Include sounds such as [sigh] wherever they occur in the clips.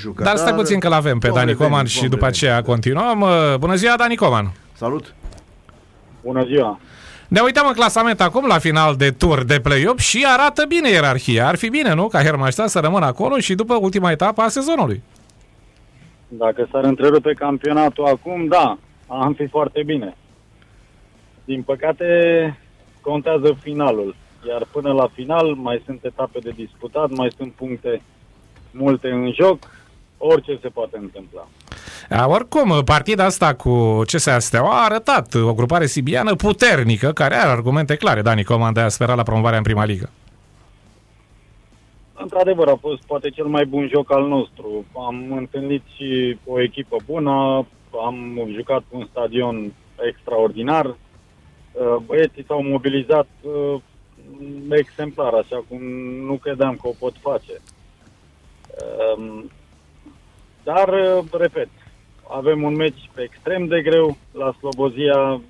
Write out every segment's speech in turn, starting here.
jucat. Dar stai puțin că l-avem pe Vom Dani reveni, Coman și vom după reveni. aceea continuăm. Uh, Bună ziua, Dani Coman! Salut! Bună ziua! Ne uităm în clasament acum la final de tur de play-off și arată bine ierarhia. Ar fi bine, nu? Ca Hermannstadt să rămână acolo și după ultima etapă a sezonului. Dacă s-ar întrerupe campionatul acum, da, am fi foarte bine. Din păcate, contează finalul. Iar până la final mai sunt etape de disputat, mai sunt puncte multe în joc, orice se poate întâmpla. A, oricum, partida asta cu CSA Steaua a arătat o grupare sibiană puternică, care are argumente clare, Dani Coman, de a spera la promovarea în prima ligă. Într-adevăr, a fost poate cel mai bun joc al nostru. Am întâlnit și o echipă bună, am jucat cu un stadion extraordinar. Uh, Băieții s-au mobilizat uh, exemplar, așa cum nu credeam că o pot face. Um, Dar, uh, repet, avem un meci extrem de greu la Slobozia.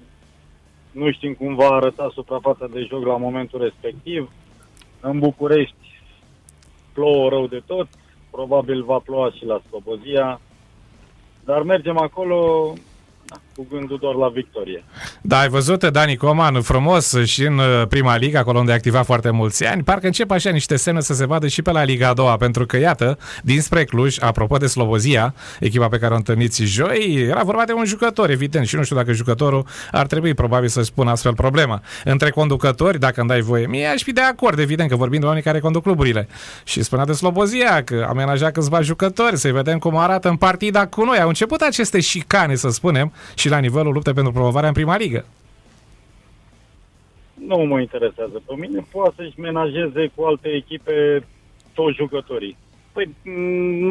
Nu știm cum va arăta suprafața de joc la momentul respectiv. În București plouă rău de tot, probabil va ploua și la Slobozia, dar mergem acolo da, cu gândul doar la victorie. Da, ai văzut, Dani Coman, frumos și în uh, prima ligă, acolo unde a activat foarte mulți ani. Parcă încep așa niște semne să se vadă și pe la Liga a doua, pentru că, iată, dinspre Cluj, apropo de Slobozia, echipa pe care o întâlniți joi, era vorba de un jucător, evident, și nu știu dacă jucătorul ar trebui probabil să spună astfel problema. Între conducători, dacă îmi dai voie mie, aș fi de acord, evident, că vorbim de oameni care conduc cluburile. Și spunea de Slobozia că amenaja câțiva jucători, să-i vedem cum arată în partida cu noi. Au început aceste șicane, să spunem, și la nivelul luptei pentru promovarea în prima ligă. Nu mă interesează pe mine, poate să-și menajeze cu alte echipe toți jucătorii. Păi m,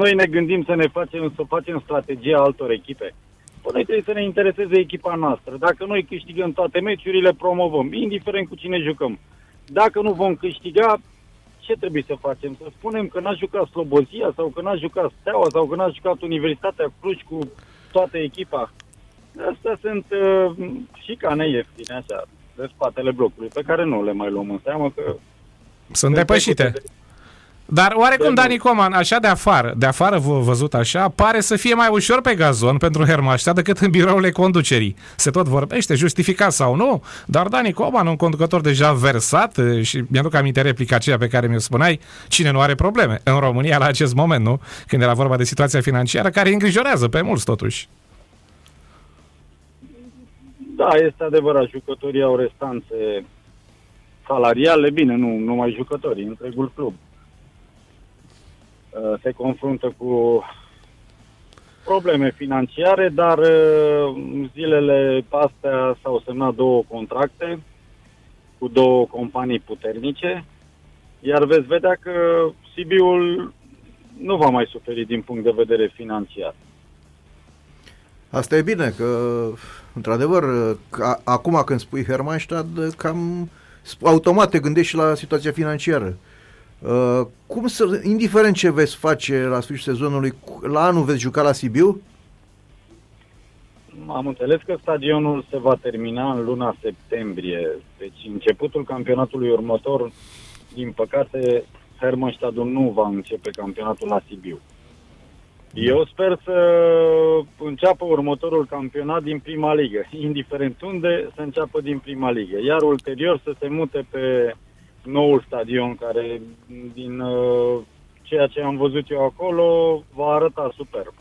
noi ne gândim să ne facem, să facem strategia altor echipe. Păi noi trebuie să ne intereseze echipa noastră. Dacă noi câștigăm toate meciurile, promovăm, indiferent cu cine jucăm. Dacă nu vom câștiga, ce trebuie să facem? Să spunem că n-a jucat Slobozia sau că n-a jucat Steaua sau că n-a jucat Universitatea Cluj cu toată echipa. Astea sunt uh, și ca neieftine, așa, de spatele blocului, pe care nu le mai luăm în seamă că... Sunt depășite. trecute de- Dar oarecum De Dani Coman, așa de afară, de afară v- văzut așa, pare să fie mai ușor pe gazon pentru Hermaștea decât în birourile conducerii. Se tot vorbește, justificat sau nu, dar Dani Coman, un conducător deja versat e, și mi-aduc aminte replica aceea pe care mi-o spuneai, cine nu are probleme în România la acest moment, nu? Când era vorba de situația financiară care îi îngrijorează pe mulți totuși. Da, este adevărat, jucătorii au restanțe salariale, bine, nu numai jucătorii, întregul club. Uh, Se confruntă cu probleme financiare, dar uh, zilele astea s-au semnat două contracte cu două companii puternice, iar veți vedea că Sibiul nu va mai suferi din punct de vedere financiar. Asta e bine, că, într-adevăr, ca, acum când spui Hermannstadt, cam sp- automat te gândești și la situația financiară. Uh, cum să, indiferent ce veți face la sfârșitul sezonului, cu- la anul veți juca la Sibiu? Am înțeles că stadionul se va termina în luna septembrie, deci începutul campionatului următor, din păcate, Hermannstadtul nu va începe campionatul la Sibiu. Eu sper să înceapă următorul campionat din prima ligă, indiferent unde, să înceapă din prima ligă, iar ulterior să se mute pe noul stadion care, din uh, ceea ce am văzut eu acolo, va arăta superb.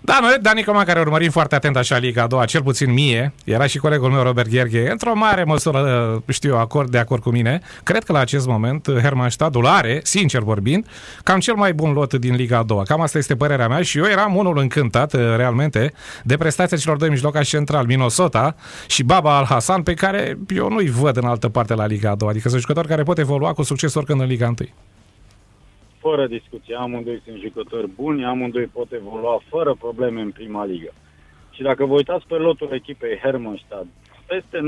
Da, noi, Dani Coman, care urmărim foarte atent așa Liga a doua, cel puțin mie, era și colegul meu Robert Gherghe, într-o mare măsură, știu eu, acord de acord cu mine, cred că la acest moment Hermannstadtul are, sincer vorbind, cam cel mai bun lot din Liga a doua. Cam asta este părerea mea și eu eram unul încântat, eh, realmente, de prestația celor doi mijlocași central, Minosota și Baba Al-Hassan, pe care eu nu-i văd în altă parte la Liga a doua. Adică sunt jucători care pot evolua cu succes oricând în Liga 1. Fără discuție. Amândoi sunt jucători buni, amândoi pot evolua fără probleme în prima ligă. Și dacă vă uitați pe lotul echipei Hermannstadt, peste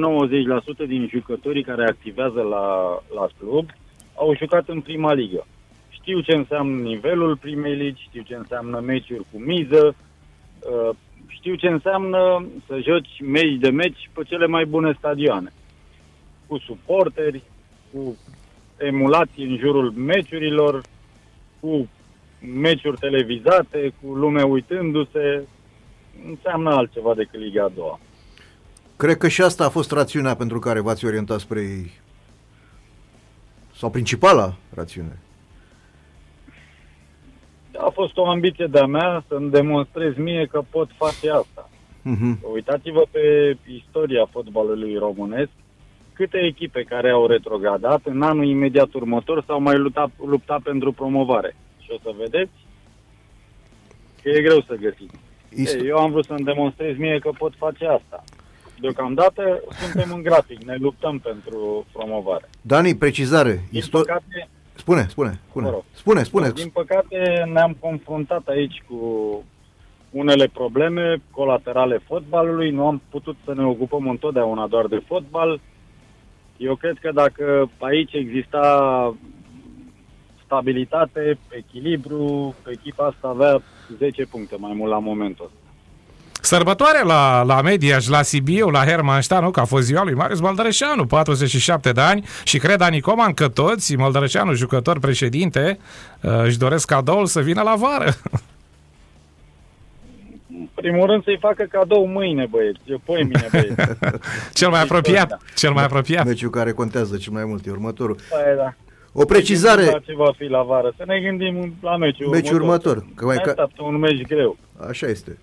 90% din jucătorii care activează la, la club au jucat în prima ligă. Știu ce înseamnă nivelul primei ligi, știu ce înseamnă meciuri cu miză, uh, știu ce înseamnă să joci meci de meci pe cele mai bune stadioane. Cu suporteri, cu emulații în jurul meciurilor, cu meciuri televizate, cu lume uitându-se, înseamnă altceva decât Liga a doua. Cred că și asta a fost rațiunea pentru care v-ați orientat spre ei. Sau principala rațiune. A fost o ambiție de-a mea să-mi demonstrez mie că pot face asta. Uh-huh. Uitați-vă pe istoria fotbalului românesc, câte echipe care au retrogradat în anul imediat următor s-au mai luptat, luptat pentru promovare. Și o să vedeți că e greu să găsiți. Ist- Ei, eu am vrut să-mi demonstrez mie că pot face asta. Deocamdată suntem în grafic, ne luptăm pentru promovare. Dani, precizare. Din Isto- păcate, spune, spune, spune. Vă rog. Spune, spune. din păcate ne-am confruntat aici cu unele probleme colaterale fotbalului, nu am putut să ne ocupăm întotdeauna doar de fotbal. Eu cred că dacă aici exista stabilitate, echilibru, echipa asta avea 10 puncte mai mult la momentul ăsta. Sărbătoare la, la Mediaș, la Sibiu, la Hermannstein, nu? Că a fost ziua lui Marius Măldărășeanu, 47 de ani și cred Dani Coman că toți, Măldărășeanu, jucător, președinte, uh, își doresc cadoul să vină la vară. [laughs] În primul rând să-i facă cadou mâine, băieți, poi mine, [laughs] băieți. Cel mai apropiat, cel mai apropiat. Meciul care contează cel mai mult e următorul. Păi, da. O precizare. La ce va fi la vară. Să ne gândim la meciul, Meciul următor, că mai Mai ca- așteaptă un meci greu. Așa este.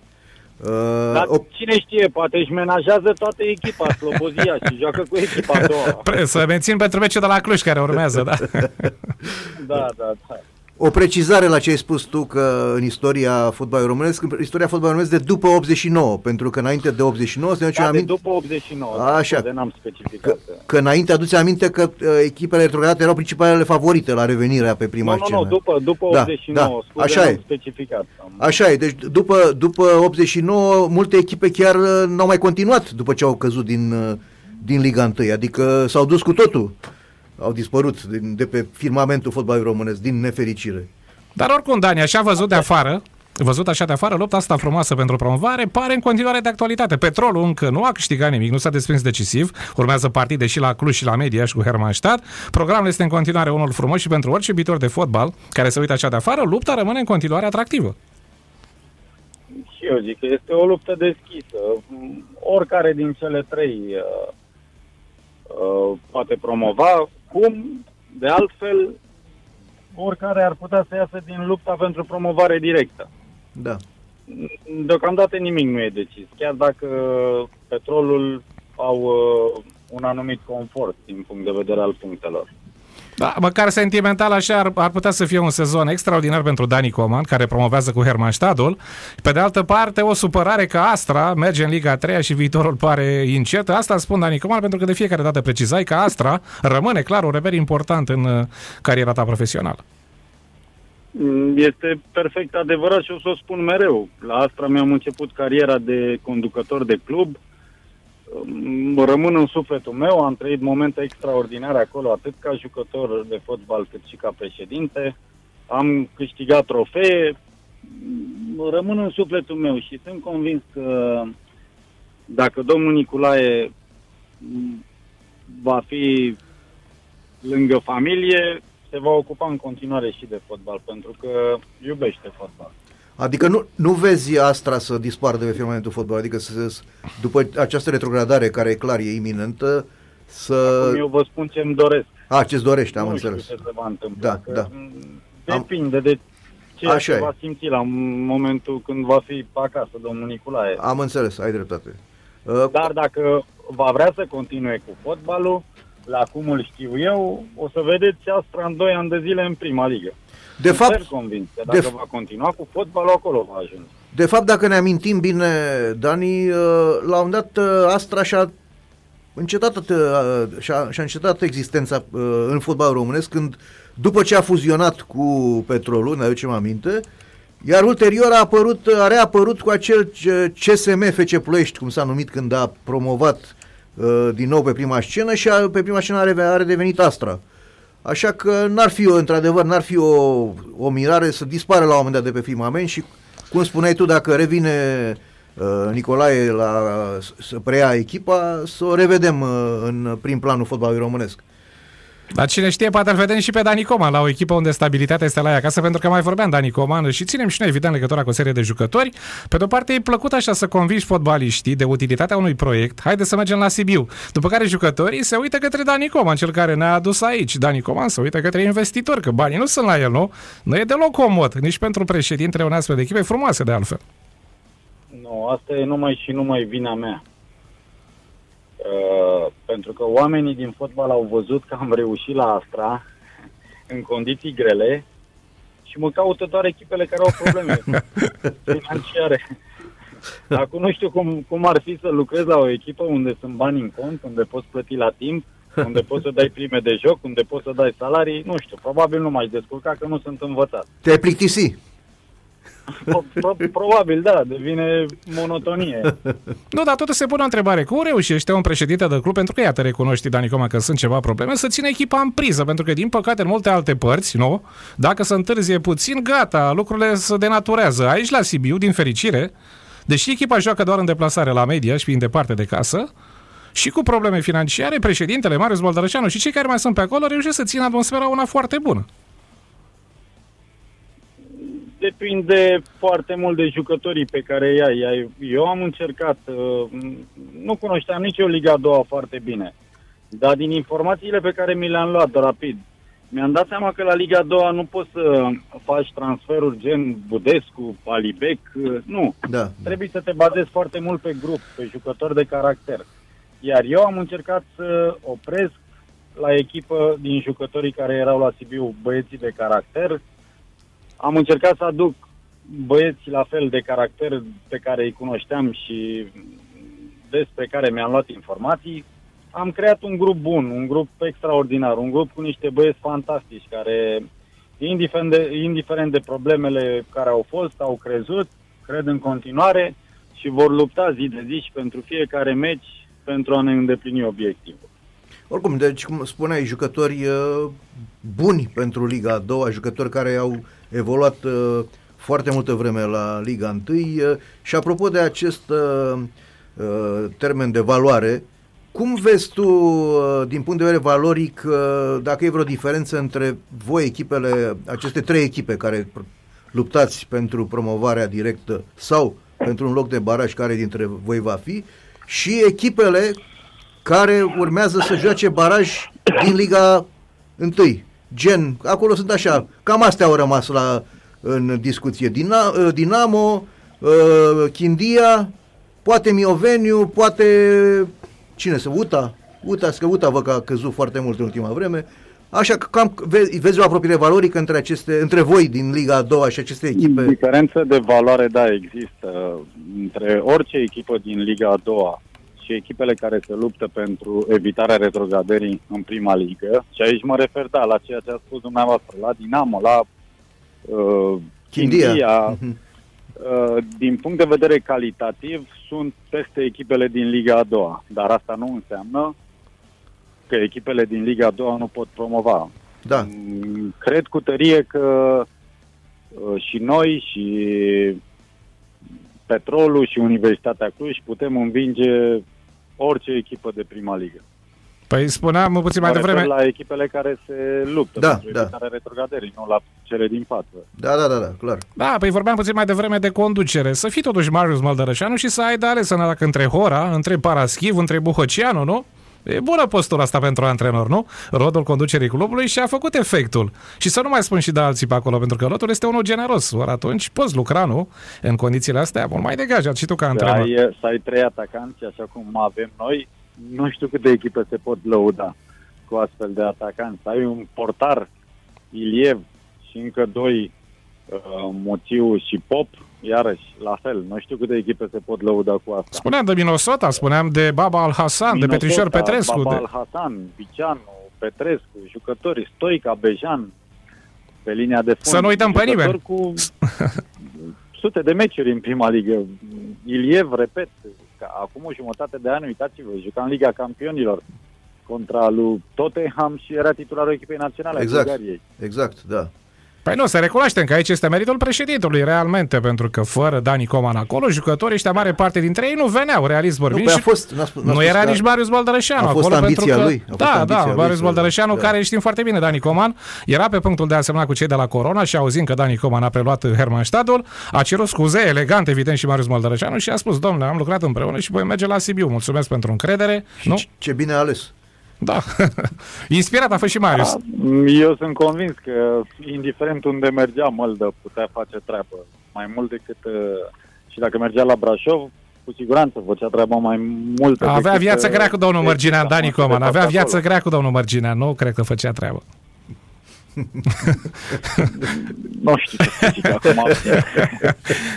Dar Uh, o, cine știe, poate își menajează toată echipa, Slobozia, și joacă cu echipa a doua. Pre- Să mențin pentru meciul de la Cluj care urmează, da? [laughs] Da, da, da. O precizare la ce ai spus tu că în istoria fotbalului românesc, în istoria fotbalului românesc de după 89, pentru că înainte de 89, să ne aducem Da, de aminte, după 89. Așa. De n-am că, specificat. că înainte aduce aminte că uh, echipele retrogradate erau principalele favorite la revenirea pe prima Nu, nu, scenă. nu, după, după Da, 89, da, scuze, așa n-am e. specificat. Am- Așa e, deci după, după 89 multe echipe chiar uh, n-au mai continuat după ce au căzut din, uh, din Liga 1, adică s-au dus cu totul. Au dispărut din, de pe firmamentul fotbalului românesc, din nefericire. Dar oricum, Dani, așa văzut de afară, văzut așa de afară, lupta asta frumoasă pentru promovare pare în continuare de actualitate. Petrolul încă nu a câștigat nimic, nu s-a desprins decisiv, urmează partide și la Cluj și la Media și cu Hermannstadt. Programul este în continuare unul frumos și pentru orice iubitor de fotbal care se uită așa de afară, lupta rămâne în continuare atractivă. Și eu zic că este o luptă deschisă. Oricare din cele trei uh, uh, poate promova. Cum, de altfel, oricare ar putea să iasă din lupta pentru promovare directă. Da. Deocamdată nimic nu e decis, chiar dacă petrolul au uh, un anumit confort din punct de vedere al punctelor. Da, măcar sentimental așa ar, ar putea să fie un sezon extraordinar pentru Dani Coman, care promovează cu Hermannstadtul. Pe de altă parte, o supărare că Astra merge în Liga 3 și viitorul pare incert. Asta spun Dani Coman pentru că de fiecare dată precizai că Astra rămâne clar un reper important în uh, cariera ta profesională. Mm, Este perfect adevărat și o să o spun mereu. La Astra mi-am început cariera de conducător de club. Mm, Rămân în sufletul meu, am trăit momente extraordinare acolo, atât ca jucător de fotbal cât și ca președinte. Am câștigat trofee, Mm, rămân în sufletul meu și sunt convins că dacă domnul Nicolae mm, va fi lângă familie, se va ocupa în continuare și de fotbal, pentru că iubește fotbal. Adică nu, nu vezi Astra să dispară de pe firmamentul fotbal, adică să, să- după această retrogradare care e clar e iminentă, să... Acum eu vă spun ce îmi doresc. A, ce-ți dorești, am nu înțeles. știu ce se va întâmpla. Da, că da. m, Depinde de ceea Așa ce e. va simți la momentul când va fi acasă domnul Nicolae. Am înțeles, ai dreptate. Uh, Dar dacă va vrea să continue cu fotbalul, la cum îl știu eu, o să vedeți Astra în 2 ani de zile în prima ligă. de fapt, Sunt convins că dacă de f- va continua cu fotbalul, acolo va ajunge. De fapt, dacă ne amintim bine, Dani, uh, la un dat uh, Astra și-a încetat, uh, și-a, și-a încetat existența uh, în fotbalul românesc când, după ce a fuzionat cu Petrolul, ne aducem aminte, iar ulterior a, apărut, a reapărut cu acel C- CSM FC Ploiești, cum s-a numit când a promovat uh, din nou pe prima scenă și a, pe prima scenă a, reve- a redevenit Astra. Așa că n-ar fi, o, într-adevăr, n-ar fi o, o mirare să dispară la un moment dat de pe firmament și, cum spuneai tu, dacă revine uh, Nicolae la, să preia echipa, să o revedem uh, în prim planul fotbalului românesc. Dar cine știe, poate îl vedem și pe Dani Coman la o echipă unde stabilitatea este la ea acasă, pentru că mai vorbeam Dani Coman și ținem și noi evident legătura cu o serie de jucători. Pe de-o parte e plăcut așa să convingi fotbaliștii de utilitatea unui proiect, haide să mergem la Sibiu. După care jucătorii se uită către Dani Coman, cel care ne-a adus aici. Dani Coman se uită către investitori, că banii nu sunt la el, nu? Nu e deloc comod, nici pentru președintele unei astfel de echipe frumoase de altfel. Nu, asta e numai și numai vina mea. Uh, pentru că oamenii din fotbal au văzut că am reușit la Astra în condiții grele și mă caută doar echipele care au probleme [laughs] financiare. Acum nu știu cum, cum ar fi să lucrezi la o echipă unde sunt bani în cont, unde poți plăti la timp, unde poți să dai prime de joc, unde poți să dai salarii, nu știu, probabil nu m-aș descurca că nu sunt învățat. Te-ai plictisi. Probabil, da, devine monotonie. [laughs] Nu, dar tot se pune o întrebare. Cum reușește un președinte de club, pentru că iată recunoști, Dani Coma, că sunt ceva probleme, să țină echipa în priză, pentru că, din păcate, în multe alte părți, nu, dacă se întârzie puțin, gata, lucrurile se denaturează. Aici, la Sibiu, din fericire, deși echipa joacă doar în deplasare la media și fiind departe de casă, și cu probleme financiare, președintele Marius Baldărășanu și cei care mai sunt pe acolo reușesc să țină atmosfera una foarte bună depinde foarte mult de jucătorii pe care i ai. Eu am încercat, uh, nu cunoșteam nici o Liga a doua foarte bine, dar din informațiile pe care mi le-am luat rapid, mi-am dat seama că la Liga a doua nu poți să faci transferuri gen Budescu, Alibec, uh, nu. Da. Trebuie să te bazezi foarte mult pe grup, pe jucători de caracter. Iar eu am încercat să opresc la echipă din jucătorii care erau la Sibiu băieții de caracter, am încercat să aduc băieți la fel de caracter pe care îi cunoșteam și despre care mi-am luat informații. Am creat un grup bun, un grup extraordinar, un grup cu niște băieți fantastici care, indiferent de, indiferent de problemele care au fost, au crezut, cred în continuare și vor lupta zi de zi și pentru fiecare meci pentru a ne îndeplini obiectivul. Oricum, deci, cum spuneai, jucători uh, buni pentru Liga a doua, jucători care au evoluat uh, foarte multă vreme la Liga 1 uh, și apropo de acest uh, uh, termen de valoare, cum vezi tu, uh, din punct de vedere valoric, uh, dacă e vreo diferență între voi, echipele, aceste trei echipe care luptați pentru promovarea directă sau pentru un loc de baraj care dintre voi va fi, și echipele care urmează să joace baraj din Liga 1? gen, acolo sunt așa, cam astea au rămas la, în discuție. Dina, uh, Dinamo, uh, Chindia, poate Mioveniu, poate cine să, Uta, Uta, că Uta văd că a căzut foarte mult în ultima vreme. Așa că cam vezi, vezi o apropiere valorică între, aceste, între voi din Liga a doua și aceste echipe? Diferență de valoare, da, există. Între orice echipă din Liga a doua și echipele care se luptă pentru evitarea retrogradării în prima ligă. Și aici mă refer, da, la ceea ce a spus dumneavoastră, la Dinamo, la uh, Chindia. Chindia. Uh-huh. Uh, din punct de vedere calitativ, sunt peste echipele din Liga a doua, dar asta nu înseamnă că echipele din Liga a doua nu pot promova. Da. Mm, cred cu tărie că uh, și noi și Petrolul și Universitatea Cluj putem învinge orice echipă de prima ligă. Păi spuneam puțin mai devreme... la echipele care se luptă da, pentru da. evitarea retrogradării, nu la cele din față. Da, da, da, da, clar. Da, păi vorbeam puțin mai devreme de conducere. Să fii totuși Marius Măldărășanu și să ai de ales dacă între Hora, între Paraschiv, între Buhăcianu, nu? E bună postura asta pentru antrenor, nu? Rodul conducerii clubului și a făcut efectul. Și să nu mai spun și de alții pe acolo, pentru că rodul este unul generos. Ori atunci poți lucra, nu? În condițiile astea, mult mai degajat și tu ca antrenor. Să ai, să ai trei atacanți, așa cum avem noi, nu știu câte echipe se pot lăuda cu astfel de atacanți. Ai un portar, Iliev și încă doi, uh, Moțiu și Pop, iarăși, la fel, nu știu câte echipe se pot lăuda cu asta. Spuneam de Minosota, spuneam de Baba Al-Hassan, de Petrișor Petrescu. Baba de... Al-Hassan, Bicianu, Petrescu, jucători, Stoica, Bejan, pe linia de fund. Să nu uităm pe nimeni. cu sute de meciuri în prima ligă. Iliev, repet, acum o jumătate de ani, uitați-vă, juca în Liga Campionilor contra lui Tottenham și era titularul echipei naționale exact, a Bulgariei. Exact, da. Păi nu, să recunoaștem că aici este meritul președintelui, realmente, pentru că fără Dani Coman acolo, jucătorii ăștia, mare parte dintre ei nu veneau, realist vorbind. Nu, păi a și fost, n-a spus, n-a nu spus era că- nici Marius Baldărășanu A fost acolo, ambiția pentru că, lui, a fost da, ambiția da, lui Marius să- Baldărășanu, da. care știm foarte bine, Dani Coman, era pe punctul de a semna cu cei de la Corona și auzind că Dani Coman a preluat Hermannstadtul, a cerut scuze elegant, evident, și Marius Baldărășanu și a spus, domnule, am lucrat împreună și voi merge la Sibiu. Mulțumesc pentru încredere. Nu? Ce- Ce bine a ales. Da. [laughs] Inspirat a fost și Marius. Eu sunt convins că, indiferent unde mergea, Măldă putea face treabă mai mult decât... uh, Și dacă mergea la Brașov, cu siguranță făcea treaba mai mult. Avea decât, viață uh, grea cu domnul echipa Mărginean, Dani noastră de Coman. tot Avea acolo. viață grea cu domnul Mărginean. Nu cred că făcea treabă. Nu știu ce să zic acum. [laughs]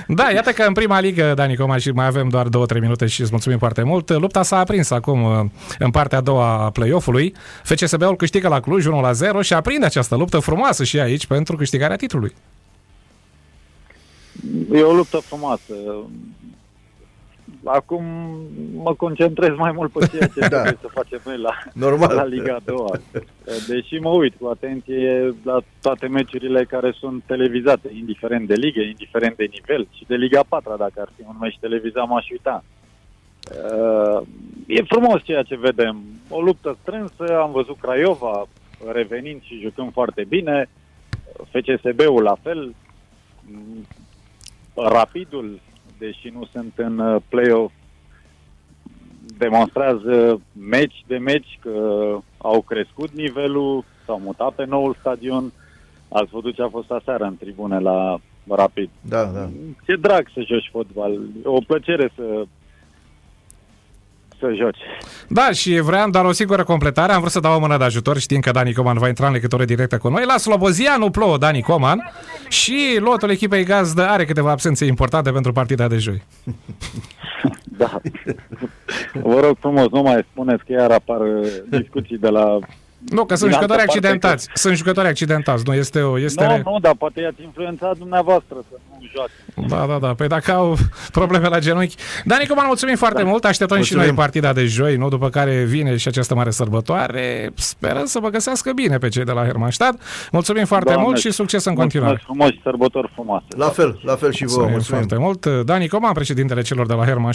Da, iată că în prima ligă, Dani Coman, și mai avem doar 2-3 minute și îți mulțumim foarte mult. Lupta s-a aprins acum uh, în partea a doua a play-off-ului. FCSB-ul câștigă la Cluj 1-0 și aprinde această luptă frumoasă și aici pentru câștigarea titlului. E o luptă frumoasă. Acum mă concentrez mai mult pe ceea ce [laughs] Da. trebuie să facem noi la, Normal. la Liga 2. Deși mă uit cu atenție la toate meciurile care sunt televizate, indiferent de ligă, indiferent de nivel și de Liga 4, dacă ar fi un meci televizat, m-aș uita. Uh, E frumos ceea ce vedem. O luptă strânsă, am văzut Craiova revenind și jucând foarte bine, FCSB-ul la fel, Mm, Rapidul, deși nu sunt în uh, play-off, demonstrează meci de meci că au crescut nivelul, s-au mutat pe noul stadion. Ați văzut ce a fost aseară în tribune la Rapid. Da, da. Ce drag să joci fotbal. E o plăcere să să joci. Da, și vreau doar o singură completare. Am vrut să dau o mână de ajutor, știind că Dani Coman va intra în legătură directă cu noi. La Slobozia nu plouă Dani Coman și lotul echipei gazdă are câteva absențe importante pentru partida de joi. [laughs] Da. Vă rog frumos, nu mai spuneți că iar apar uh, discuții de la... Nu, că sunt Din altă jucători parte accidentați. Sunt jucători accidentați, nu este o... Este Nu, nu, dar poate i-ați influențat dumneavoastră să nu joace. Da, da, da. Păi dacă au [laughs] probleme la genunchi. Dani Coman, mulțumim foarte mult. Așteptăm Mulțumim. și noi partida de joi, nu? După care vine și această mare sărbătoare. Sperăm să vă găsească bine pe cei de la Hermannstadt. Mulțumim foarte Doamne, mult și succes în continuare. Mulțumesc frumos și sărbători frumoase. La fel, la fel și vouă. Mulțumim Mulțumim. foarte mult. Dani Coman, președintele celor de la Hermannstadt.